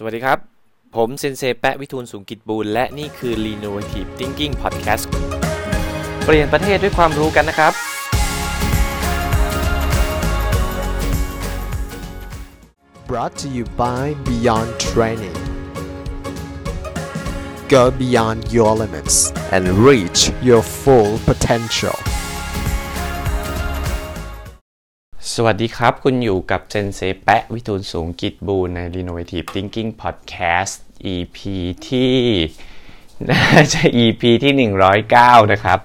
สวัสดีครับ ผมเซนเซแปะวิทูลสูงกิจบูลและนี่คือ r e n o v a t i v e Thinking Podcast เปลี่ยนประเทศด้วยความรู้กันนะครับ brought to you by Beyond Training. Go beyond your limits and reach your full potential. สวัสดีครับ คุณอยู่กับเซนเซแปะวิทูลสูงกิจบูลใน r e n o v a t i v e Thinking Podcast EP ที่น่าจะ EP ที่ 109 นะครับ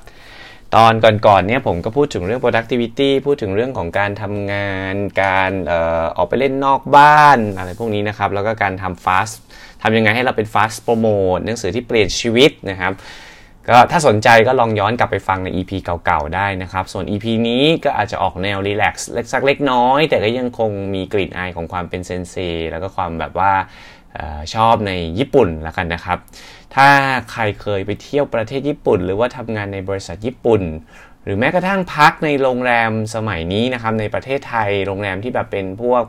ตอนก่อนๆเนี่ยผมก็พูดถึงเรื่อง productivity พูดถึงเรื่องของการทำงาน การเออออกไปเล่นนอกบ้าน อะไรพวกนี้นะครับ แล้วก็การทำ fast ทำยังไงให้เราเป็น fast promote หนังสือที่เปลี่ยนชีวิตนะครับ ก็ถ้าสนใจก็ลองย้อนกลับไปฟังใน EP เก่าๆ ได้นะครับ ส่วน EP นี้ก็อาจจะออกแนวรีแลกซ์เล็กสักเล็กน้อย แต่ก็ยังคงมีกลิ่นอายของความเป็นเซนเซแล้วก็ความแบบว่าออชอบในญี่ปุ่นละกันนะครับ ถ้าใครเคยไปเที่ยวประเทศญี่ปุ่น หรือว่าทำงานในบริษัทญี่ปุ่น หรือแม้กระทั่งพักในโรงแรมสมัยนี้นะครับในประเทศไทยโรงแรมที่แบบเป็นพวก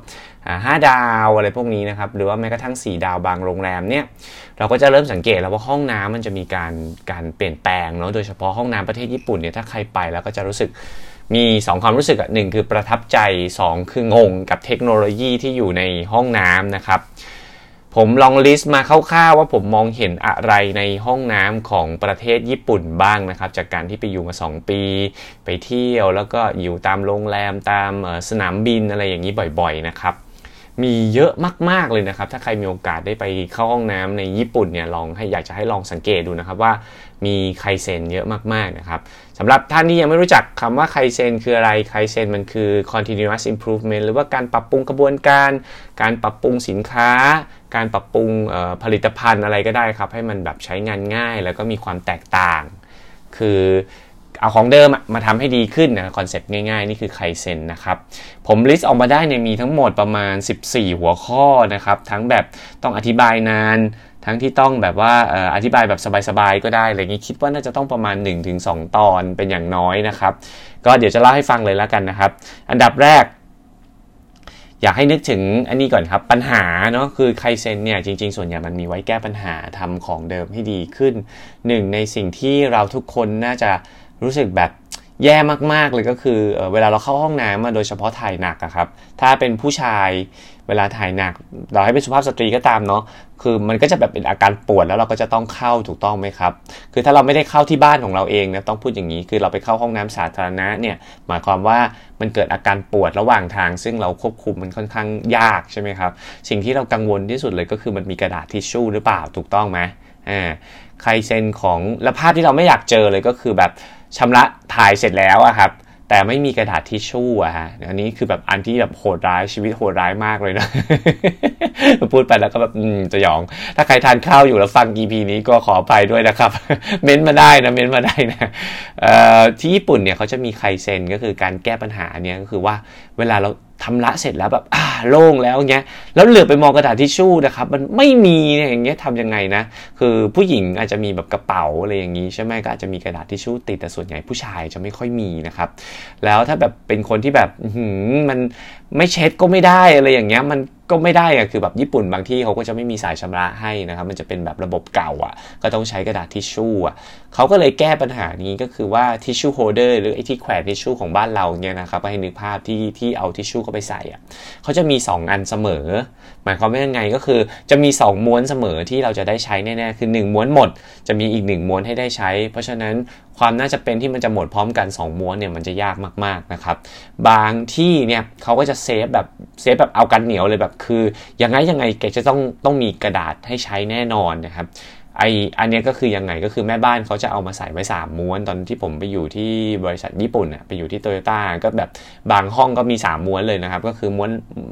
ห้าดาวอะไรพวกนี้นะครับหรือว่าแม้กระทั่ง 4 ดาวบางโรงแรมเนี่ยเราก็จะเริ่มสังเกตแล้วว่าห้องน้ำมันจะมีการการเปลี่ยนแปลงเนาะโดยเฉพาะห้องน้ำประเทศญี่ปุ่นเนี่ยถ้าใครไปแล้วก็จะรู้สึกมี 2 ความรู้สึกอะหนึ่งคือประทับใจ 2 คืองงกับเทคโนโลยีที่อยู่ในห้องน้ำนะครับ ผมลองลิสต์มาคร่าวๆว่าผมมองเห็นอะไรในห้องน้ำของประเทศญี่ปุ่นบ้างนะครับ จากการที่ไปอยู่มา 2 ปี ไปเที่ยวแล้วก็อยู่ตามโรงแรมตามสนามบินอะไรอย่างนี้บ่อยๆนะครับมีเยอะมาก ๆ เลยนะครับ ถ้าใครมีโอกาสได้ไปเข้าห้องน้ำในญี่ปุ่นเนี่ยลองให้อยากจะให้ลองสังเกตดูนะครับว่ามีไคเซนเยอะมาก ๆ นะครับสำหรับท่านที่ยังไม่รู้จักคำว่าไคเซนคืออะไรไคเซนมันคือ continuous improvement หรือว่าการปรับปรุงกระบวนการ การปรับปรุงสินค้า การปรับปรุงผลิตภัณฑ์อะไรก็ได้ครับ ให้มันแบบใช้งานง่าย แล้วก็มีความแตกต่าง คือเอาของเดิมมาทำให้ดีขึ้นนะคอนเซปต์ง่ายๆ นี่คือไคเซนนะครับ ผม list ออกมาได้เนี่ยมีทั้งหมดประมาณ 14 หัวข้อนะครับ ทั้งแบบต้องอธิบายนาน ทั้งที่ต้องแบบว่าอธิบายแบบสบายๆ ก็ได้อะไรอย่างนี้คิดว่าน่าจะต้องประมาณ 1-2 ตอนเป็นอย่างน้อยนะครับ ก็เดี๋ยวจะเล่าให้ฟังเลยแล้วกันนะครับ อันดับแรก อยากให้นึกถึงอันนี้ก่อนครับปัญหาเนาะคือไคเซนเนี่ยจริง ๆ ส่วนใหญ่มันมีไว้แก้ปัญหาทำของเดิมให้ดีขึ้นหนึ่งในสิ่งที่เราทุกคนน่าจะรู้สึกแบบ แย่มากๆเลยก็คือเอเวลาเราเข้าห้องน้ำมาโดยเฉพาะถ่ายหนักอะครับ ถ้าเป็นผู้ชายเวลาถ่ายหนักเราให้เป็นสุภาพสตรีก็ตามเนาะคือมันก็จะแบบเป็นอาการปวดแล้วเราก็จะต้องเข้าถูกต้องไหมครับ คือถ้าเราไม่ได้เข้าที่บ้านของเราเองนะต้องพูดอย่างนี้ คือเราไปเข้าห้องน้ำสาธารณะเนี่ยหมายความว่ามันเกิดอาการปวดระหว่างทาง ซึ่งเราควบคุมมันค่อนข้างยากใช่ไหมครับ สิ่งที่เรากังวลที่สุดเลยก็คือมันมีกระดาษทิชชู่หรือเปล่าถูกต้องไหมอ่าใครเซ็นของและภาพที่เราไม่อยากเจอเลยก็คือแบบ ชำระถ่ายเสร็จแล้วอะครับ แต่ไม่มีกระดาษทิชชู่อะฮะอันนี้คือแบบอันที่แบบโหดร้ายชีวิตโหดร้ายมากเลยนะพูดไปแล้วก็แบบจะหยอง ถ้าใครทานข้าวอยู่แล้วฟัง EP นี้ก็ขอไปด้วยนะครับ เม้นมาได้นะเม้นมาได้นะที่ญี่ปุ่นเนี่ยเขาจะมีไคเซนก็คือการแก้ปัญหาเนี่ยก็คือว่าเวลาเรา ทำละเสร็จแล้วแบบอ่าโล่งแล้วเงี้ยแล้วเหลือไปมองกระดาษทิชชู่นะครับมันไม่มีเนี่ยอย่างเงี้ยทำยังไงนะคือผู้หญิงอาจจะมีแบบกระเป๋าอะไรอย่างงี้ใช่ไหมก็อาจจะมีกระดาษทิชชู่ติดแต่ส่วนใหญ่ผู้ชายจะไม่ค่อยมีนะครับแล้วถ้าแบบเป็นคนที่แบบมันไม่เช็ดก็ไม่ได้อะไรอย่างเงี้ยมัน ก็ไม่ได้อะคือแบบญี่ปุ่นบางที่เขาก็จะไม่มีสายชำระให้นะครับมันจะเป็นแบบระบบเก่าอะ่ะ ก็ต้องใช้กระดาษทิชชู่อะเขาก็เลยแก้ปัญหานี้ก็คือว่าทิชชู่โฮเดอร์หรือไอ้ที่แขวนทิชชู่ของบ้านเราเนี่ยนะครับให้นึกภาพที่ที่เอาทิชชู่เข้าไปใส่อะเขาจะมี 2 อันเสมอ หมายความว่ายังไงก็คือจะมี 2 ม้วนเสมอที่เราจะได้ใช้แน่ๆคือ 1 ม้วนหมด จะมีอีก 1 ม้วนให้ได้ใช้ เพราะฉะนั้นความน่าจะเป็นที่มันจะหมดพร้อมกัน 2 ม้วนเนี่ยมันจะยากมากๆนะครับบางที่เนี่ยเขาก็จะเซฟแบบเซฟแบบเอากันเหนียวเลยแบบคือยังไงยังไงแกจะต้องต้องมีกระดาษให้ใช้แน่นอนนะครับไออันนี้ก็คือยังไงก็คือแม่บ้านเขาจะเอามาใส่ไว้ 3 ม้วน ตอนที่ผมไปอยู่ที่บริษัทญี่ปุ่นอะไปอยู่ที่โตโยต้าก็แบบบางห้องก็มี 3 ม้วนเลยนะครับ ก็คือม้วน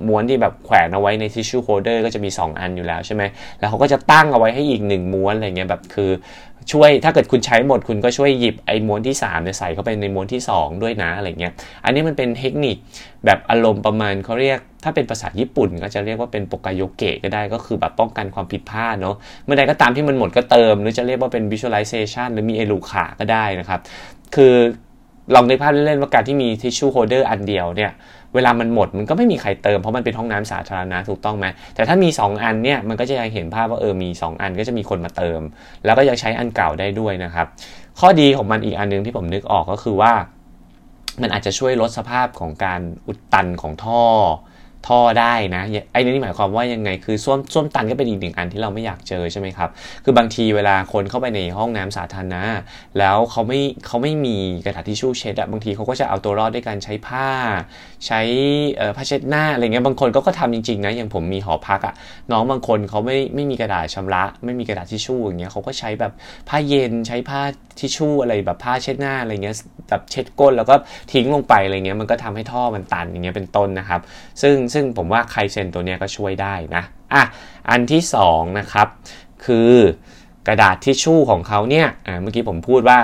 ม้วนที่แบบแขวนเอาไว้ในทิชชู่โฮเดอร์ก็จะมี 2 อันอยู่แล้วใช่ไหมแล้วเขาก็จะตั้งเอาไว้ให้อีก 1 ม้วนอะไรเงี้ยแบบคือ ช่วยถ้าเกิดคุณใช้หมดคุณก็ช่วยหยิบไอ้ม้วนที่3เนี่ยใส่เข้าไปในม้วนที่ 2 ด้วยนะอะไรเงี้ย อันนี้มันเป็นเทคนิคแบบอารมณ์ประมาณเขาเรียก ถ้าเป็นภาษาญี่ปุ่นก็จะเรียกว่าเป็นปกายเกะก็ได้ก็คือแบบป้องกันความผิดพลาดเนาะเมื่อใดก็ตามที่มันหมดก็เติม หรือจะเรียกว่าเป็น visualization หรือมีเอลูขาก็ได้นะครับ คือลองในภาพเล่นๆว่าการที่มีทิชชู่ holder อันเดียวเนี่ย เวลามันหมดมันก็ไม่มีใครเติมเพราะมันเป็นห้องน้ำสาธารณะถูกต้องไหมแต่ถ้ามี 2 อันเนี่ยมันก็จะยังเห็นภาพว่าเออมี 2 อันก็จะมีคนมาเติม แล้วก็ยังใช้อันเก่าได้ด้วยนะครับ ข้อดีของมันอีกอันนึงที่ผมนึกออกก็คือว่า มันอาจจะช่วยลดสภาพของการอุดตันของท่อ ท่อได้นะไอ้นี่หมายความว่ายังไงคือส้วมส้วมตันก็เป็นอีกหนึ่งอันที่เราไม่อยากเจอใช่ไหมครับ คือบางทีเวลาคนเข้าไปในห้องน้ำสาธารณะแล้วเขาไม่เขาไม่มีกระดาษทิชชู่เช็ดอะบางทีเขาก็จะเอาตัวรอดด้วยการใช้ผ้า ใช้ผ้าเช็ดหน้าอะไรเงี้ยบางคนก็ก็ทำจริงๆนะอย่างผมมีหอพักอะน้องบางคนเขาไม่ไม่มีกระดาษชำระ ไม่มีกระดาษทิชชู่อย่างเงี้ยเขาก็ใช้แบบผ้าเย็นใช้ผ้าทิชชู่อะไรแบบผ้าเช็ดหน้าอะไรเงี้ยแบบเช็ดก้นแล้วก็ทิ้งลงไปอะไรเงี้ยมันก็ทำให้ท่อมันตันอย่างเงี้ยเป็นต้นนะครับ ซึ่งซึ่งผมว่าไคเซนตัวนี้ก็ช่วยได้นะอะอันที่2นะครับคือกระดาษทิชชู่ของเขาเนี่ยอ่าเมื่อกี้ผมพูดว่า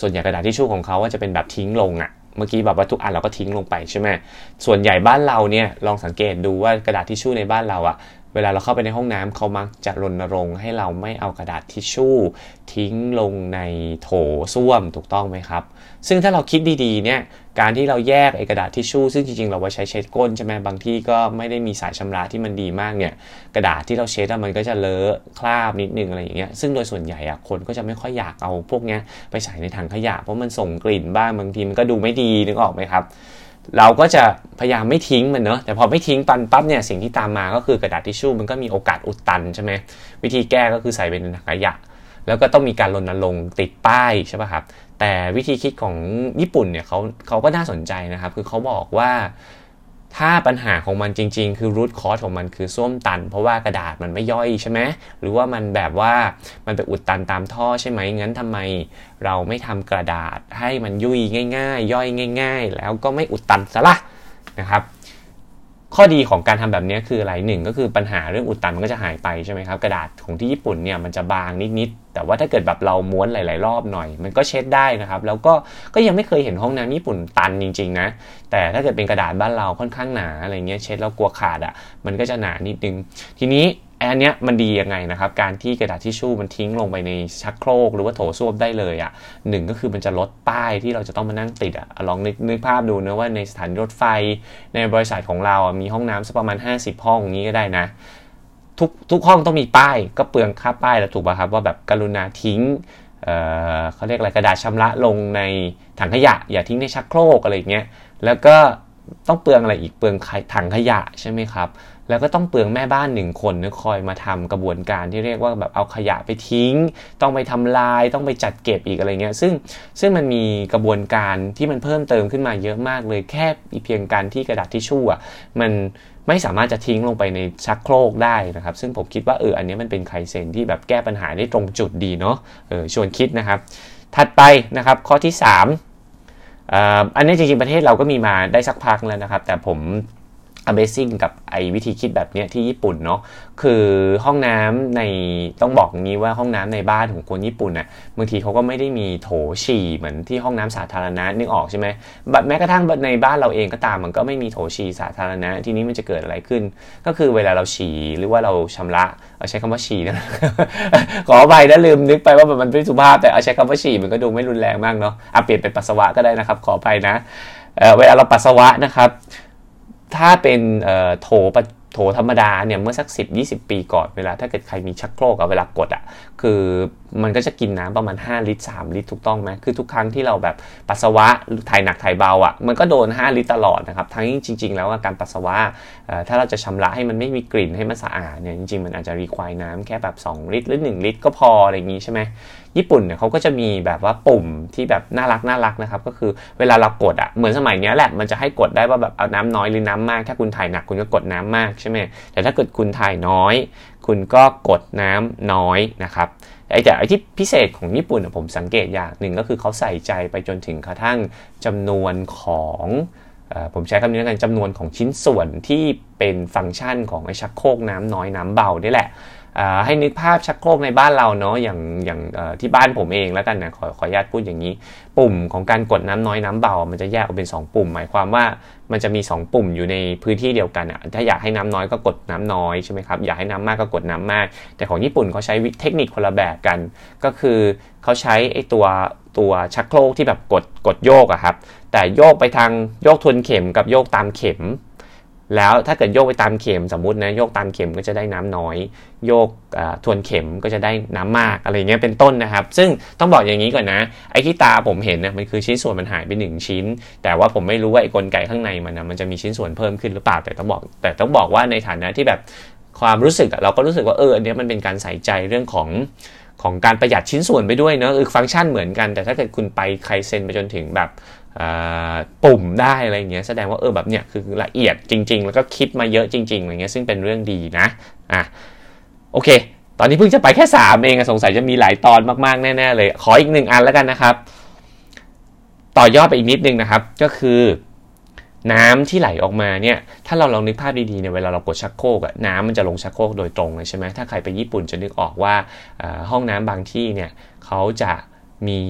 ส่วนใหญ่กระดาษทิชชู่ของเขาว่าจะเป็นแบบทิ้งลงอะ่ะเมื่อกี้แบบว่าทุกอันเราก็ทิ้งลงไปใช่ไหมส่วนใหญ่บ้านเราเนี่ยลองสังเกตดูว่ากระดาษทิชชู่ในบ้านเราอะ่ะ เวลาเราเข้าไปในห้องน้ำเขามักจะรณรงค์ให้เราไม่เอากระดาษทิชชู่ ทิ้งลงในโถส้วมถูกต้องไหมครับ ซึ่งถ้าเราคิดดีๆเนี่ยการที่เราแยกไอกระดาษทิชชู่ซึ่งจริงๆเราไว้ใช้เช็ดก้นใช่ไหมบางที่ก็ไม่ได้มีสายชำระที่มันดีมากเนี่ยกระดาษที่เราเช็ดมันก็จะเลอะคราบนิดนึงอะไรอย่างเงี้ยซึ่งโดยส่วนใหญ่อะคนก็จะไม่ค่อยอยากเอาพวกเนี้ยไปใส่ในถังขยะเพราะมันส่งกลิ่นบ้างบางทีมันก็ดูไม่ดีนึกออกไหมครับ เราก็จะพยายามไม่ทิ้งมันเนอะแต่พอไม่ทิ้งปันปั๊บเนี่ยสิ่งที่ตามมาก็คือกระดาษทิชชู่มันก็มีโอกาสอุดตันใช่ไหมวิธีแก้ก็คือใส่เป็นถังขยะ แล้วก็ต้องมีการรณรงค์ติดป้ายใช่ป่ะครับแต่วิธีคิดของญี่ปุ่นเนี่ยเขาเขาก็น่าสนใจนะครับ คือเขาบอกว่า ถ้าปัญหาของมันจริง ๆ คือรูทคอสของมันคือส้วมตัน เพราะว่ากระดาษมันไม่ย่อยใช่ไหมหรือว่ามันแบบว่ามันไปอุดตันตามท่อใช่ไหมงั้นทำไมเราไม่ทำกระดาษให้มันยุ่ยง่าย ๆ ย่อยง่าย ๆ แล้วก็ไม่อุดตันซะละนะครับ ข้อดีของการทำแบบนี้คืออะไรหนึ่งก็คือปัญหาเรื่องอุดตันมันก็จะหายไปใช่ไหมครับกระดาษของที่ญี่ปุ่นเนี่ยมันจะบางนิดๆแต่ว่าถ้าเกิดแบบเราม้วนหลาย ๆ รอบหน่อย มันก็เช็ดได้นะครับ แล้วก็ก็ยังไม่เคยเห็นห้องน้ำญี่ปุ่นตันจริง ๆ นะ แต่ถ้าเกิดเป็นกระดาษบ้านเราค่อนข้างหนาอะไรเงี้ยเช็ดแล้วกลัวขาดอะ่ะมันก็จะหนานิดนึง ทีนี้ อันเนี้ยมันดียังไงนะครับ การที่กระดาษทิชชู่มันทิ้งลงไปในชักโครก หรือว่าโถส้วมได้เลยอะ่ะหนึ่งก็คือมันจะลดป้ายที่เราจะต้องมานั่งติดอะ่ะลองนึกนึกภาพดูนะว่าในสถานีรถไฟ ในบริษัทของเราอะมีห้องน้ำสักประมาณ 50 ห้องนี้ก็ได้นะทุกทุกห้องต้องมีป้ายก็เปลืองค่าป้ายแล้วถูกป่ะครับว่าแบบกรุณาทิ้งเเขาเรียกอะไรกระดาษชำระลงในถังขยะ อย่าทิ้งในชักโครกอะไรเงี้ยแล้วก็ ต้องเปลืองอะไรอีกเปลืองถังขยะใช่ไหมครับ แล้วก็ต้องเปลืองแม่บ้านหนึ่งคนนะคอยมาทำกระบวนการที่เรียกว่าแบบเอาขยะไปทิ้ง ต้องไปทำลายต้องไปจัดเก็บอีกอะไรเงี้ยซึ่งซึ่งมันมีกระบวนการที่มันเพิ่มเติมขึ้นมาเยอะมากเลยแค่เพียงการที่กระดาษทิชชู่อะมันไม่สามารถจะทิ้งลงไปในชักโครกได้นะครับ ซึ่งผมคิดว่าเอออันนี้มันเป็นไคเซนที่แบบแก้ปัญหาได้ตรงจุดดีเนาะเออชวนคิดนะครับ ถัดไปนะครับข้อที่ 3 อันนี้จริงๆประเทศเราก็มีมาได้สักพักแล้วนะครับ แต่ผม Amazing กับไอ้วิธีคิดแบบเนี้ยที่ญี่ปุ่นเนาะคือห้องน้ำในต้องบอกงี้ว่าห้องน้ำในบ้านของคนญี่ปุ่นน่ะบางทีเขาก็ไม่ได้มีโถฉี่เหมือนที่ห้องน้ำสาธารณะนึกออกใช่ไหมแม้กระทั่งในบ้านเราเองก็ตามมันก็ไม่มีโถฉี่สาธารณะทีนี้มันจะเกิดอะไรขึ้น ก็คือเวลาเราฉี่หรือว่าเราชำระเอาใช้คำว่าฉี่นะขออภัยนะลืมนึกไปว่ามันไม่สุภาพแต่เอาใช้คำว่าฉี่มันก็ดูไม่รุนแรงมากเนาะเอาเปลี่ยนเป็นปัสสาวะก็ได้นะครับ ขออภัยนะเวลาเราปัสสาวะนะครับ ถ้าเป็นโถโถธรรมดาเนี่ยเมื่อสัก 10-20 ปีก่อนเวลาถ้าเกิดใครมีชักโครกอะเวลากดอะคือ มันก็จะกินน้ำประมาณ 5 ลิตร 3 ลิตรถูกต้องไหมคือทุกครั้งที่เราแบบปัสสาวะถ่ายหนักถ่ายเบาอะมันก็โดน 5 ลิตรตลอดนะครับทั้งจริง ๆ แล้วการปัสสาวะถ้าเราจะชำระให้มันไม่มีกลิ่นให้มันสะอาดเนี่ยจริงๆมันอาจจะรีควายน้ำแค่แบบ 2 ลิตร หรือ 1 ลิตรก็พออะไรอย่างนี้ใช่ไหมญี่ปุ่นเนี่ยเขาก็จะมีแบบว่าปุ่มที่แบบน่ารักน่ารักนะครับก็คือเวลาเรากดอะเหมือนสมัยนี้แหละมันจะให้กดได้ว่าแบบเอาน้ำน้อยหรือน้ำมาก ถ้าคุณถ่ายหนักคุณก็กดน้ำมากใช่ไหมแต่ถ้าเกิดคุณถ่ายน้อย คุณก็กดน้ำน้อยนะครับไอ้แต่ไอ้ที่พิเศษของญี่ปุ่นผมสังเกตอย่างหนึ่งก็คือเขาใส่ใจไปจนถึงกระทั่งจำนวนของผมใช้คำนี้แล้วกันจำนวนของชิ้นส่วนที่เป็นฟังก์ชันของไอชักโครกน้ำน้อยน้ำเบานี่แหละ ให้นึกภาพชักโครกในบ้านเราเนาะอย่างอย่างที่บ้านผมเองแล้วกันนะขอขออนุญาตพูดอย่างนี้ ปุ่มของการกดน้ำน้อยน้ำเบา มันจะแยกออกเป็น 2 ปุ่ม หมายความว่ามันจะมี 2 ปุ่มอยู่ในพื้นที่เดียวกันอะถ้าอยากให้น้ำน้อยก็กดน้ำน้อยใช่ไหมครับอยากให้น้ำมากก็กดน้ำมาก แต่ของญี่ปุ่นเขาใช้เทคนิคคนละแบบกัน ก็คือเขาใช้ไอ้ตัวตัวชักโครกที่แบบกดกดโยกอะครับแต่โยกไปทางโยกทวนเข็มกับโยกตามเข็ม แล้วถ้าเกิดโยกไปตามเข็มสมมุตินะโยกตามเข็มก็จะได้น้ำน้อย โยกทวนเข็มก็จะได้น้ำมากอะไรเงี้ยเป็นต้นนะครับ ซึ่งต้องบอกอย่างนี้ก่อนนะ ไอ้ที่ตาผมเห็นนะมันคือชิ้นส่วนมันหายไป1ชิ้น แต่ว่าผมไม่รู้ว่าไอ้กลไกข้างในมันนะมันจะมีชิ้นส่วนเพิ่มขึ้นหรือเปล่าแต่ต้องบอก แต่ต้องบอกว่าในฐานะที่แบบความรู้สึกเราก็รู้สึกว่าเอออันนี้มันเป็นการใส่ใจเรื่องของของการประหยัดชิ้นส่วนไปด้วยเนาะคือฟังก์ชันเหมือนกัน แต่ถ้าเกิดคุณไปใครเซ็นไปจนถึงแบบ ปุ่มได้อะไรเงี้ยแสดงว่าเออแบบเนี้ยคือละเอียดจริง ๆ แล้วก็คิดมาเยอะจริงๆอะไรเงี้ยซึ่งเป็นเรื่องดีนะอะโอเค ตอนนี้เพิ่งจะไปแค่ 3 เองสงสัยจะมีหลายตอนมากๆ แน่ๆเลย ขออีกหนึ่งอันแล้วกันนะครับ ต่อยอดไปอีกนิดนึงนะครับ ก็คือน้ำที่ไหลออกมาเนี่ย ถ้าเราลองนึกภาพดีๆเนี่ย เวลาเรากดชักโครกอะน้ำมันจะลงชักโครกโดยตรงเลยใช่ไหมถ้าใครไปญี่ปุ่นจะนึกออกว่าห้องน้ำบางที่เนี่ยเขาจะ มี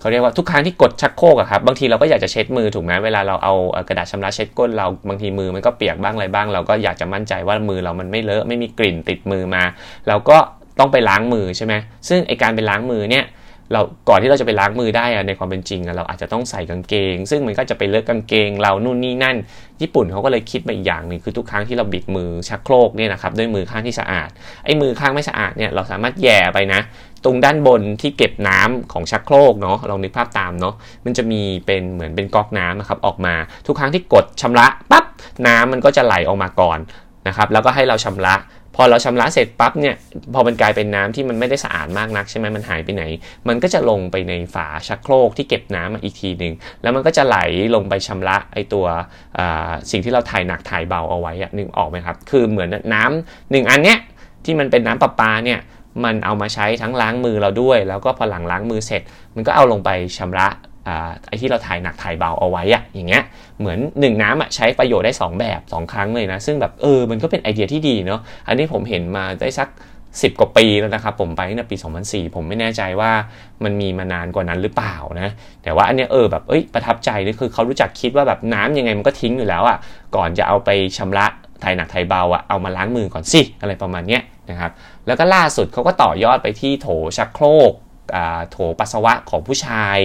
เขาเรียกว่าทุกครั้งที่กดชักโครกอะครับบางทีเราก็อยากจะเช็ดมือถูกไหมเวลาเราเอากระดาษชำระเช็ดก้นเราบางทีมือมันก็เปียกบ้างอะไรบ้าง เราก็อยากจะมั่นใจว่ามือเรามันไม่เลอะไม่มีกลิ่นติดมือมา เราก็ต้องไปล้างมือใช่ไหมซึ่งไอการไปล้างมือเนี่ย เราก่อนที่เราจะไปล้างมือได้ในความเป็นจริงเราอาจจะต้องใส่กางเกง ซึ่งมันก็จะไปเลอะกางเกง เรานู่นนี่นั่น ญี่ปุ่นเขาก็เลยคิดมาอีกอย่างหนึ่งคือทุกครั้งที่เราบิดมือชักโครกเนี่ยนะครับด้วยมือข้างที่สะอาดไอ้มือข้างไม่สะอาดเนี่ยเราสามารถแย่ไปนะ ตรงด้านบนที่เก็บน้ำของชักโครกเนาะลองนึกภาพตามเนาะมันจะมีเป็นเหมือนเป็นก๊อกน้ำนะครับออกมาทุกครั้งที่กดชำระปั๊บน้ำมันก็จะไหลออกมาก่อนนะครับแล้วก็ให้เราชำระ พอเราชำระเสร็จปั๊บเนี่ยพอมันกลายเป็นน้ำที่มันไม่ได้สะอาดมากนักใช่ไหมมันหายไปไหน มันก็จะลงไปในฝาชักโครกที่เก็บน้ำมาอีกทีหนึ่งแล้วมันก็จะไหลลงไปชำระไอตัวสิ่งที่เราถ่ายหนักถ่ายเบาเอาไว้อะนึงออกไหมครับ คือเหมือนน้ำหนึ่งอันเนี้ยที่มันเป็นน้ำประปาเนี่ยมันเอามาใช้ทั้งล้างมือเราด้วย แล้วก็พอหลังล้างมือเสร็จ มันก็เอาลงไปชำระ ไอ้ที่เราถ่ายหนักถ่ายเบาเอาไว้อะอย่างเงี้ยเหมือน 1 น้ำอะใช้ประโยชน์ได้ 2 แบบ 2 ครั้งเลยนะ ซึ่งแบบเออมันก็เป็นไอเดียที่ดีเนาะอันนี้ผมเห็นมาได้สัก 10 กว่าปีแล้วนะครับ ผมไปตั้งแต่ปี 2004 ผมไม่แน่ใจว่ามันมีมานานกว่านั้นหรือเปล่านะแต่ว่าอันนี้เออแบบเอ้ยประทับใจนี่คือเขารู้จักคิดว่าแบบน้ำยังไงมันก็ทิ้งอยู่แล้วอะ่ะก่อนจะเอาไปชำระถ่ายหนักถ่ายเบาอะ่ะเอามาล้างมือก่อนสิอะไรประมาณเนี้ยนะครับแล้วก็ล่าสุดเขาก็ต่อยอดไปที่โถชักโครก โถปัสสาวะของผู้ชาย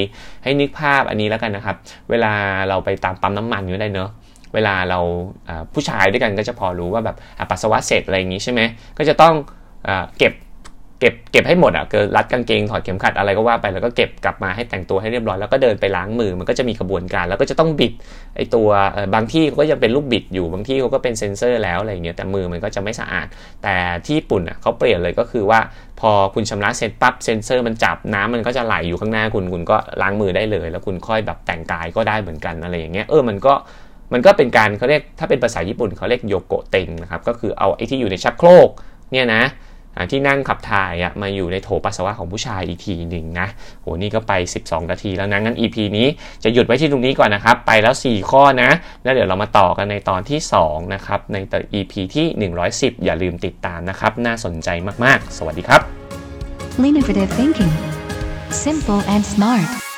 ให้นึกภาพอันนี้แล้วกันนะครับ เวลาเราไปตามปั๊มน้ำมันอยู่ได้เนอะเวลาเราผู้ชายด้วยกันก็จะพอรู้ว่าแบบปัสสาวะเสร็จอะไรอย่างนี้ใช่ไหมก็จะต้องเก็บ เก็บเก็บให้หมดอะเกิดรัดกางเกงถอดเข็มขัดอะไรก็ว่าไปแล้วก็เก็บกลับมาให้แต่งตัวให้เรียบร้อยแล้วก็เดินไปล้างมือมันก็จะมีกระบวนการ แล้วก็จะต้องบิดไอตัวบางที่เขาก็ยังเป็นลูกบิดอยู่บางที่เขาก็เป็นเซ็นเซอร์แล้วอะไรเงี้ยแต่มือมันก็จะไม่สะอาด แต่ที่ญี่ปุ่นอะเขาเปลี่ยนเลยก็คือว่า พอคุณชำระเสร็จปั๊บเซ็นเซอร์มันจับน้ำมันก็จะไหลอยู่ข้างหน้าคุณคุณก็ล้างมือได้เลย แล้วคุณค่อยแบบแต่งกายก็ได้เหมือนกันอะไรอย่างเงี้ยเออมันก็มันก็เป็นการเขาเรียกถ้าเป็นภาษาญี่ปุ่นเขาเรียกโยโกเต็งนะครับก็คือเอาไอ้ที่อยู่ในชักโครกเนี่ยนะ ที่นั่งขับถ่ายมาอยู่ในโถปัสสาวะของผู้ชายอีกทีหนึ่งนะโหนี่ก็ไป 12 นาทีแล้วนะงั้น EP นี้จะหยุดไว้ที่ตรงนี้ก่อนนะครับ ไปแล้ว 4 ข้อนะ แล้วเดี๋ยวเรามาต่อกันในตอนที่ 2 นะครับ ในต EP ที่ 110 อย่าลืมติดตามนะครับ น่าสนใจมาก ๆ สวัสดีครับ Innovative thinking simple and smart